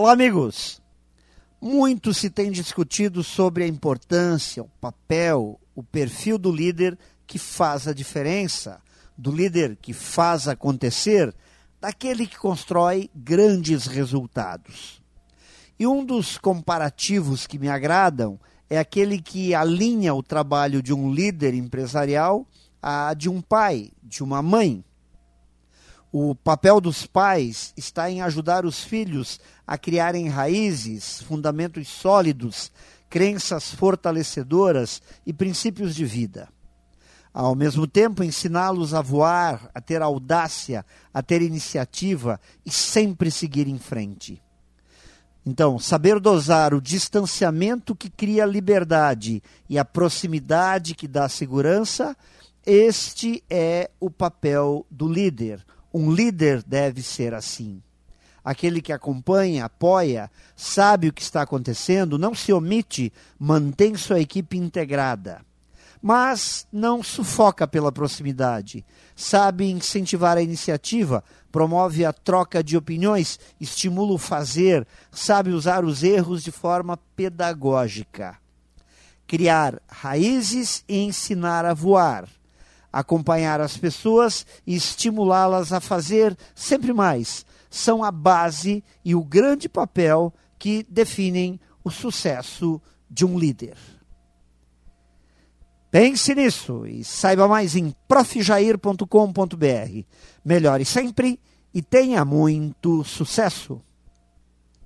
Olá, amigos! Muito se tem discutido sobre a importância, o papel, o perfil do líder que faz a diferença, do líder que faz acontecer, daquele que constrói grandes resultados. E um dos comparativos que me agradam é aquele que alinha o trabalho de um líder empresarial a de um pai, de uma mãe. O papel dos pais está em ajudar os filhos a criarem raízes, fundamentos sólidos, crenças fortalecedoras e princípios de vida. Ao mesmo tempo, ensiná-los a voar, a ter audácia, a ter iniciativa e sempre seguir em frente. Então, saber dosar o distanciamento que cria liberdade e a proximidade que dá segurança, este é o papel do líder um líder deve ser assim. Aquele que acompanha, apoia, sabe o que está acontecendo, não se omite, mantém sua equipe integrada. Mas não sufoca pela proximidade. Sabe incentivar a iniciativa, promove a troca de opiniões, estimula o fazer, sabe usar os erros de forma pedagógica. Criar raízes e ensinar a voar acompanhar as pessoas e estimulá-las a fazer sempre mais são a base e o grande papel que definem o sucesso de um líder. Pense nisso e saiba mais em profjair.com.br. Melhore sempre e tenha muito sucesso!